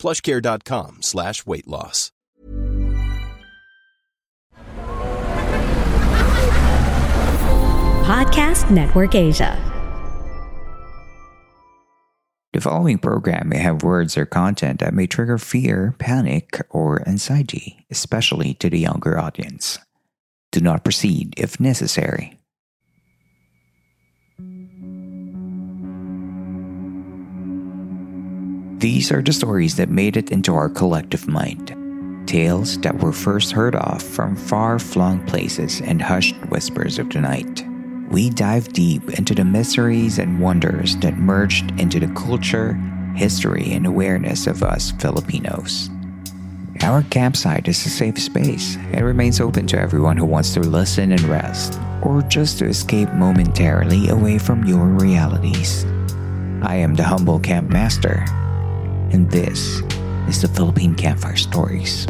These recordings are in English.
plushcare.com slash weight loss. Podcast Network Asia. The following program may have words or content that may trigger fear, panic, or anxiety, especially to the younger audience. Do not proceed if necessary. These are the stories that made it into our collective mind. Tales that were first heard of from far flung places and hushed whispers of the night. We dive deep into the mysteries and wonders that merged into the culture, history, and awareness of us Filipinos. Our campsite is a safe space and remains open to everyone who wants to listen and rest, or just to escape momentarily away from your realities. I am the humble camp master, and this is the Philippine Campfire Stories.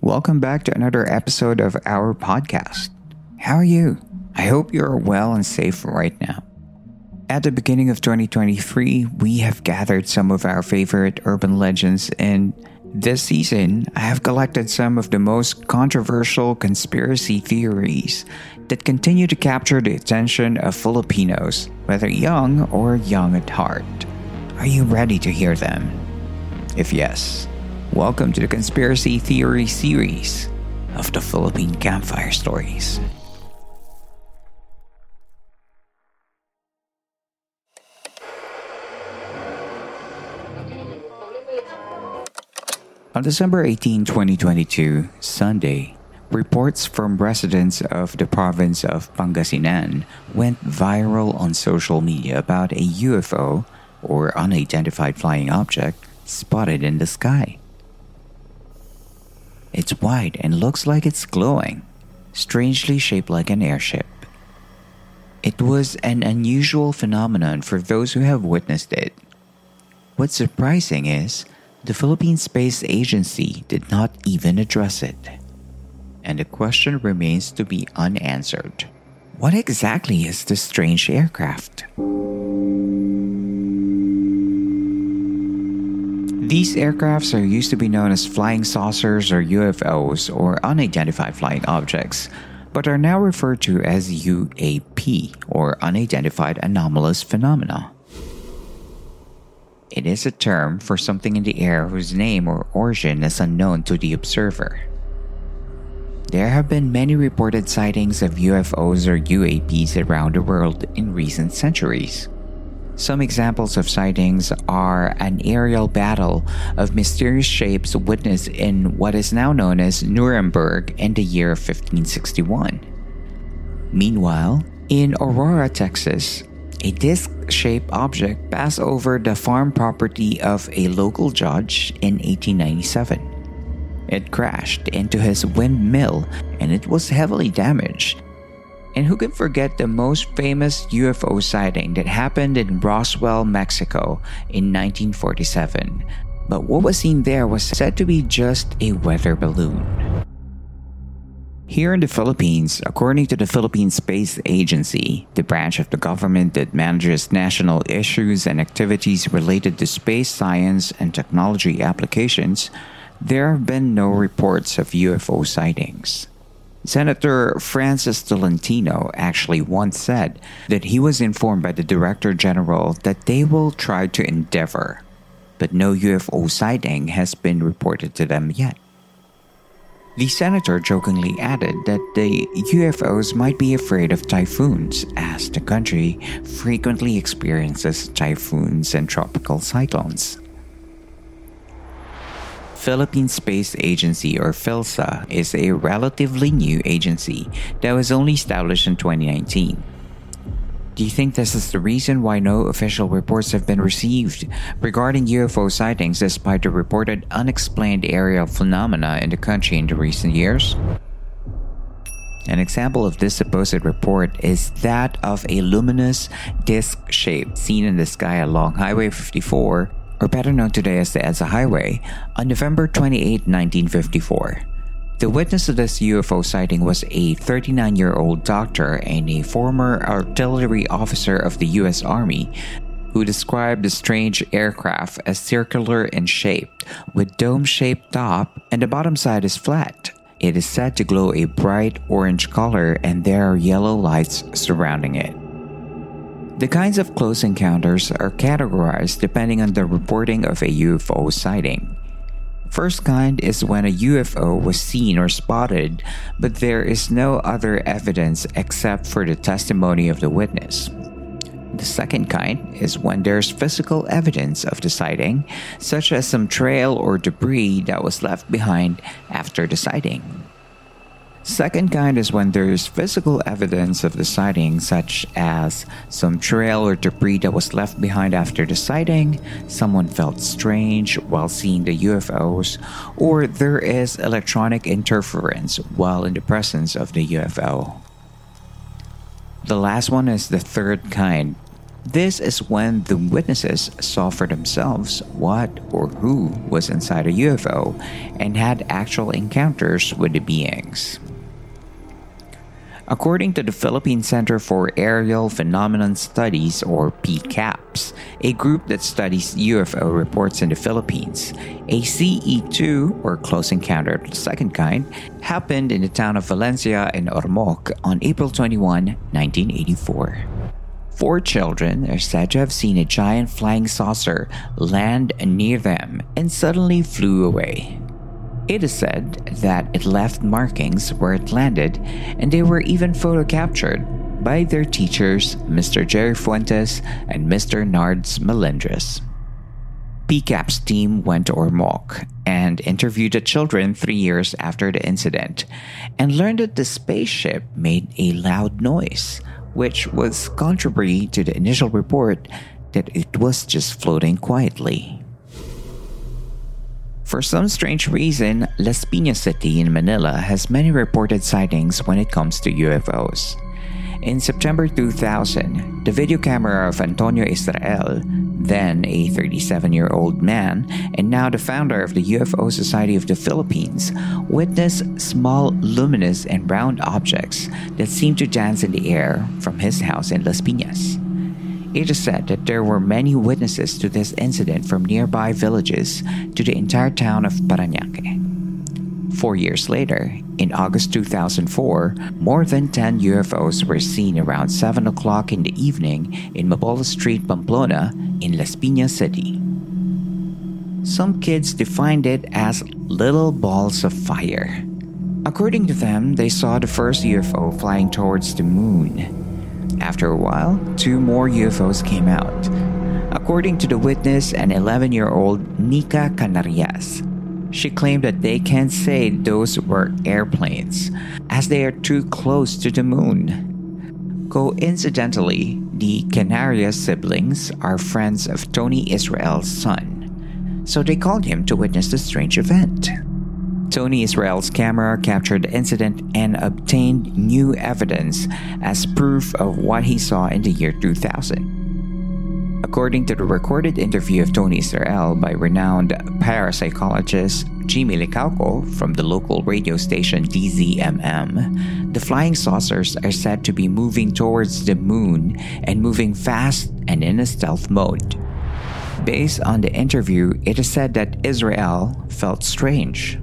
Welcome back to another episode of our podcast. How are you? I hope you're well and safe right now. At the beginning of 2023, we have gathered some of our favorite urban legends, and this season, I have collected some of the most controversial conspiracy theories that continue to capture the attention of Filipinos, whether young or young at heart. Are you ready to hear them? If yes, welcome to the Conspiracy Theory series of the Philippine Campfire Stories. On December 18, 2022, Sunday, reports from residents of the province of Pangasinan went viral on social media about a UFO, or unidentified flying object, spotted in the sky. It's white and looks like it's glowing, strangely shaped like an airship. It was an unusual phenomenon for those who have witnessed it. What's surprising is the Philippine Space Agency did not even address it. And the question remains to be unanswered. What exactly is this strange aircraft? These aircrafts are used to be known as flying saucers or UFOs or unidentified flying objects, but are now referred to as UAP or unidentified anomalous phenomena. It is a term for something in the air whose name or origin is unknown to the observer. There have been many reported sightings of UFOs or UAPs around the world in recent centuries. Some examples of sightings are an aerial battle of mysterious shapes witnessed in what is now known as Nuremberg in the year 1561. Meanwhile, in Aurora, Texas, a disc shaped object passed over the farm property of a local judge in 1897. It crashed into his windmill and it was heavily damaged. And who can forget the most famous UFO sighting that happened in Roswell, Mexico in 1947? But what was seen there was said to be just a weather balloon. Here in the Philippines, according to the Philippine Space Agency, the branch of the government that manages national issues and activities related to space science and technology applications, there have been no reports of UFO sightings. Senator Francis Tolentino actually once said that he was informed by the Director General that they will try to endeavor, but no UFO sighting has been reported to them yet. The senator jokingly added that the UFOs might be afraid of typhoons, as the country frequently experiences typhoons and tropical cyclones. Philippine Space Agency or PhilSA is a relatively new agency that was only established in 2019. Do you think this is the reason why no official reports have been received regarding UFO sightings despite the reported unexplained aerial phenomena in the country in the recent years? An example of this supposed report is that of a luminous disc shape seen in the sky along Highway 54, or better known today as the EDSA Highway, on November 28, 1954. The witness of this UFO sighting was a 39 year old doctor and a former artillery officer of the U.S. Army who described the strange aircraft as circular in shape, with dome shaped top, and the bottom side is flat. It is said to glow a bright orange color, and there are yellow lights surrounding it. The kinds of close encounters are categorized depending on the reporting of a UFO sighting. First kind is when a UFO was seen or spotted, but there is no other evidence except for the testimony of the witness. The second kind is when there's physical evidence of the sighting, such as some trail or debris that was left behind after the sighting. Second kind is when there's physical evidence of the sighting, such as some trail or debris that was left behind after the sighting, someone felt strange while seeing the UFOs, or there is electronic interference while in the presence of the UFO. The last one is the third kind. This is when the witnesses saw for themselves what or who was inside a UFO and had actual encounters with the beings. According to the Philippine Center for Aerial Phenomenon Studies, or PCAPS, a group that studies UFO reports in the Philippines, a CE2, or close encounter of the second kind, happened in the town of Valencia in Ormoc on April 21, 1984. Four children are said to have seen a giant flying saucer land near them and suddenly flew away. It is said that it left markings where it landed, and they were even photo captured by their teachers, Mr. Jerry Fuentes and Mr. Nards Melendres. PCAP's team went to Ormoc and interviewed the children three years after the incident and learned that the spaceship made a loud noise, which was contrary to the initial report that it was just floating quietly. For some strange reason, Las Piñas City in Manila has many reported sightings when it comes to UFOs. In September 2000, the video camera of Antonio Israel, then a 37 year old man and now the founder of the UFO Society of the Philippines, witnessed small luminous and round objects that seemed to dance in the air from his house in Las Piñas. It is said that there were many witnesses to this incident from nearby villages to the entire town of Parañaque. Four years later, in August 2004, more than 10 UFOs were seen around 7 o'clock in the evening in Mabola Street, Pamplona, in Las Piñas City. Some kids defined it as little balls of fire. According to them, they saw the first UFO flying towards the moon. After a while, two more UFOs came out. According to the witness, an 11 year old Nika Canarias, she claimed that they can't say those were airplanes, as they are too close to the moon. Coincidentally, the Canarias siblings are friends of Tony Israel's son, so they called him to witness the strange event. Tony Israel's camera captured the incident and obtained new evidence as proof of what he saw in the year 2000. According to the recorded interview of Tony Israel by renowned parapsychologist Jimmy Licauco from the local radio station DZMM, the flying saucers are said to be moving towards the moon and moving fast and in a stealth mode. Based on the interview, it is said that Israel felt strange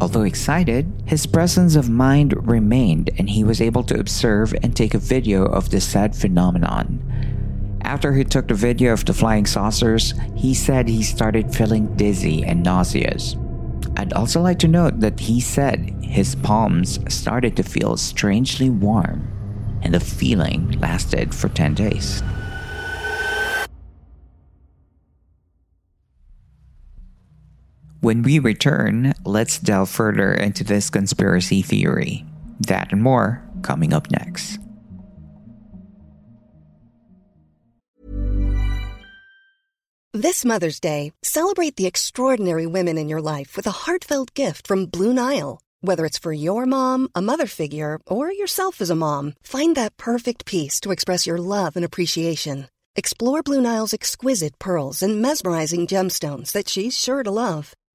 Although excited, his presence of mind remained and he was able to observe and take a video of the said phenomenon. After he took the video of the flying saucers, he said he started feeling dizzy and nauseous. I'd also like to note that he said his palms started to feel strangely warm, and the feeling lasted for 10 days. When we return, let's delve further into this conspiracy theory. That and more coming up next. This Mother's Day, celebrate the extraordinary women in your life with a heartfelt gift from Blue Nile. Whether it's for your mom, a mother figure, or yourself as a mom, find that perfect piece to express your love and appreciation. Explore Blue Nile's exquisite pearls and mesmerizing gemstones that she's sure to love.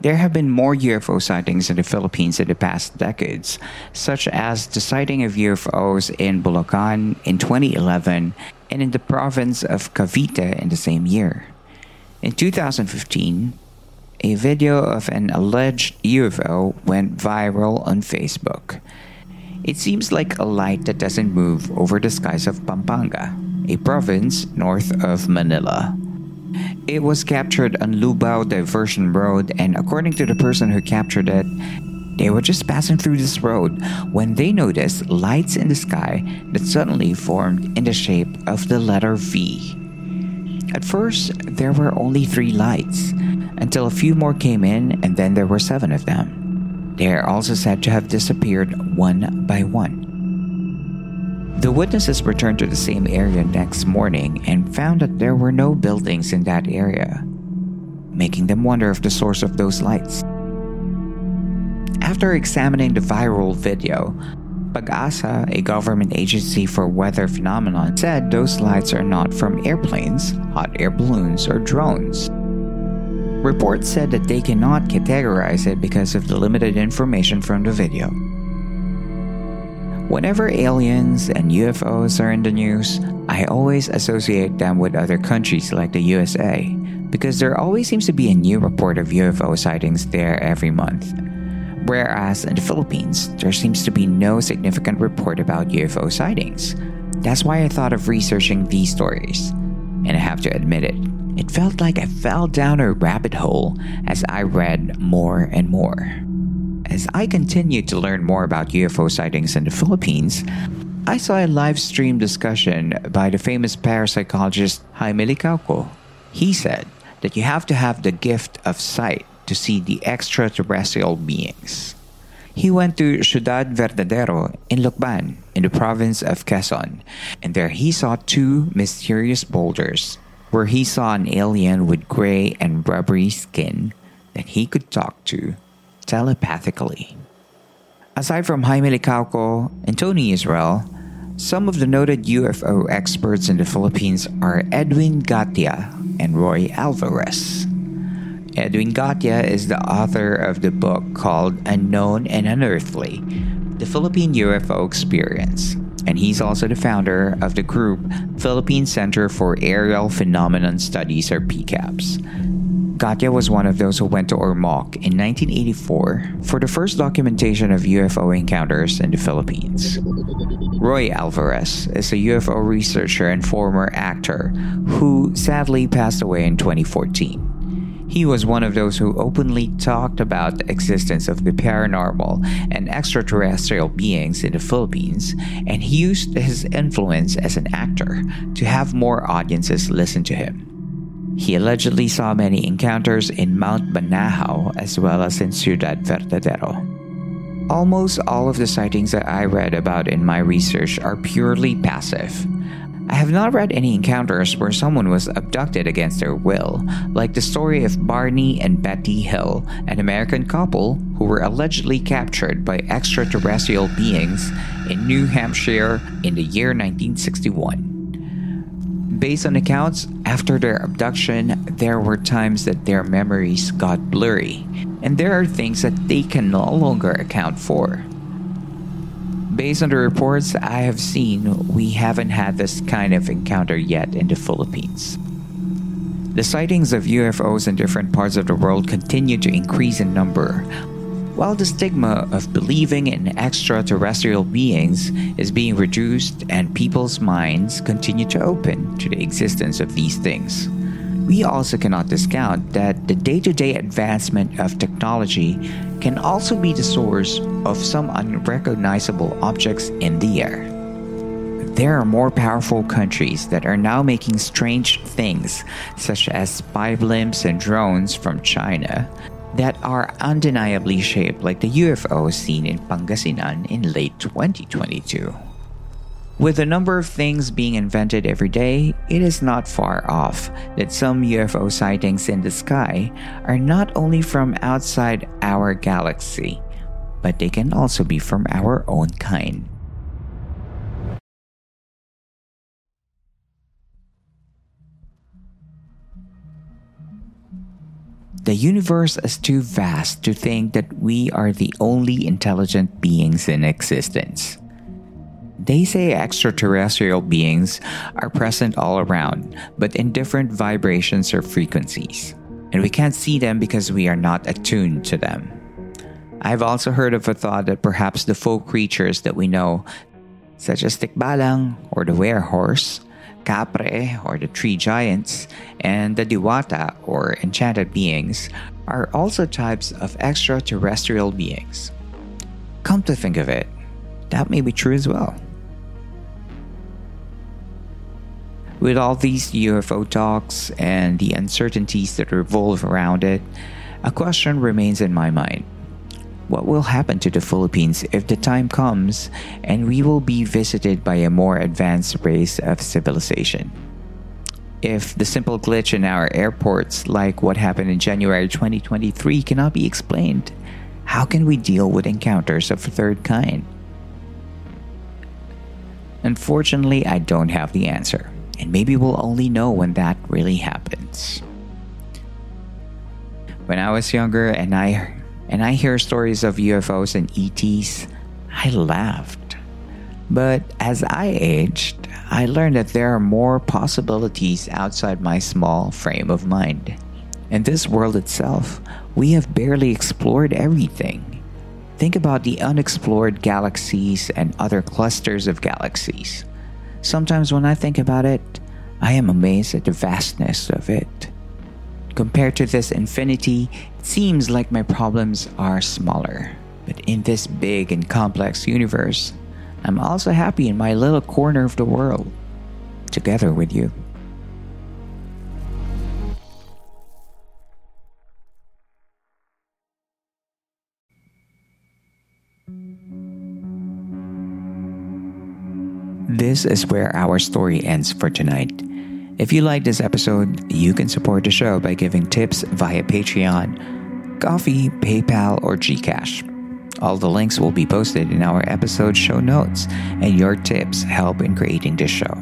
There have been more UFO sightings in the Philippines in the past decades, such as the sighting of UFOs in Bulacan in 2011 and in the province of Cavite in the same year. In 2015, a video of an alleged UFO went viral on Facebook. It seems like a light that doesn't move over the skies of Pampanga, a province north of Manila. It was captured on Lubao Diversion Road, and according to the person who captured it, they were just passing through this road when they noticed lights in the sky that suddenly formed in the shape of the letter V. At first, there were only three lights, until a few more came in, and then there were seven of them. They are also said to have disappeared one by one. The witnesses returned to the same area next morning and found that there were no buildings in that area, making them wonder of the source of those lights. After examining the viral video, Pag-asa, a government agency for weather phenomenon, said those lights are not from airplanes, hot air balloons, or drones. Reports said that they cannot categorize it because of the limited information from the video. Whenever aliens and UFOs are in the news, I always associate them with other countries like the USA because there always seems to be a new report of UFO sightings there every month. Whereas in the Philippines, there seems to be no significant report about UFO sightings. That's why I thought of researching these stories. And I have to admit it, it felt like I fell down a rabbit hole as I read more and more. As I continued to learn more about UFO sightings in the Philippines, I saw a live stream discussion by the famous parapsychologist Jaime Licauco. He said that you have to have the gift of sight to see the extraterrestrial beings. He went to Ciudad Verdadero in Lucban, in the province of Quezon, and there he saw two mysterious boulders where he saw an alien with gray and rubbery skin that he could talk to telepathically. Aside from Jaime Licauco and Tony Israel, some of the noted UFO experts in the Philippines are Edwin Gatia and Roy Alvarez. Edwin Gatia is the author of the book called Unknown and Unearthly The Philippine UFO Experience, and he's also the founder of the group Philippine Center for Aerial Phenomenon Studies, or PCAPS. Gatia was one of those who went to Ormoc in 1984 for the first documentation of UFO encounters in the Philippines. Roy Alvarez is a UFO researcher and former actor who sadly passed away in 2014. He was one of those who openly talked about the existence of the paranormal and extraterrestrial beings in the Philippines, and he used his influence as an actor to have more audiences listen to him. He allegedly saw many encounters in Mount Banahaw as well as in Ciudad Verdadero. Almost all of the sightings that I read about in my research are purely passive. I have not read any encounters where someone was abducted against their will, like the story of Barney and Betty Hill, an American couple who were allegedly captured by extraterrestrial beings in New Hampshire in the year 1961. Based on accounts, after their abduction, there were times that their memories got blurry, and there are things that they can no longer account for. Based on the reports I have seen, we haven't had this kind of encounter yet in the Philippines. The sightings of UFOs in different parts of the world continue to increase in number, while the stigma of believing in extraterrestrial beings is being reduced and people's minds continue to open to the existence of these things. We also cannot discount that the day to day advancement of technology can also be the source of some unrecognizable objects in the air. There are more powerful countries that are now making strange things, such as spy blimps and drones from China, that are undeniably shaped like the UFO seen in Pangasinan in late 2022. With the number of things being invented every day, it is not far off that some UFO sightings in the sky are not only from outside our galaxy, but they can also be from our own kind. The universe is too vast to think that we are the only intelligent beings in existence. They say extraterrestrial beings are present all around, but in different vibrations or frequencies, and we can't see them because we are not attuned to them. I've also heard of a thought that perhaps the folk creatures that we know, such as Tikbalang or the werehorse, Kapre or the tree giants, and the Diwata or enchanted beings, are also types of extraterrestrial beings. Come to think of it, that may be true as well. With all these UFO talks and the uncertainties that revolve around it, a question remains in my mind. What will happen to the Philippines if the time comes and we will be visited by a more advanced race of civilization? If the simple glitch in our airports, like what happened in January 2023, cannot be explained, how can we deal with encounters of a third kind? Unfortunately, I don't have the answer and maybe we'll only know when that really happens. When I was younger and I and I hear stories of UFOs and ETs, I laughed. But as I aged, I learned that there are more possibilities outside my small frame of mind. In this world itself, we have barely explored everything. Think about the unexplored galaxies and other clusters of galaxies. Sometimes when I think about it, I am amazed at the vastness of it. Compared to this infinity, it seems like my problems are smaller. But in this big and complex universe, I'm also happy in my little corner of the world, together with you. This is where our story ends for tonight. If you like this episode, you can support the show by giving tips via Patreon, Ko-fi, PayPal, or Gcash. All the links will be posted in our episode show notes, and your tips help in creating this show.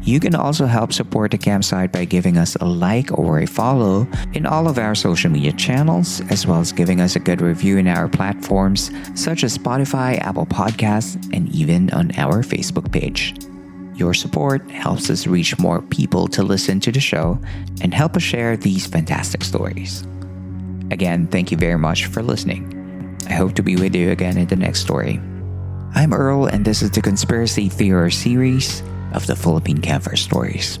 You can also help support the campsite by giving us a like or a follow in all of our social media channels, as well as giving us a good review in our platforms such as Spotify, Apple Podcasts, and even on our Facebook page. Your support helps us reach more people to listen to the show and help us share these fantastic stories. Again, thank you very much for listening. I hope to be with you again in the next story. I'm Earl, and this is the Conspiracy Theory series of the Philippine Campfire Stories.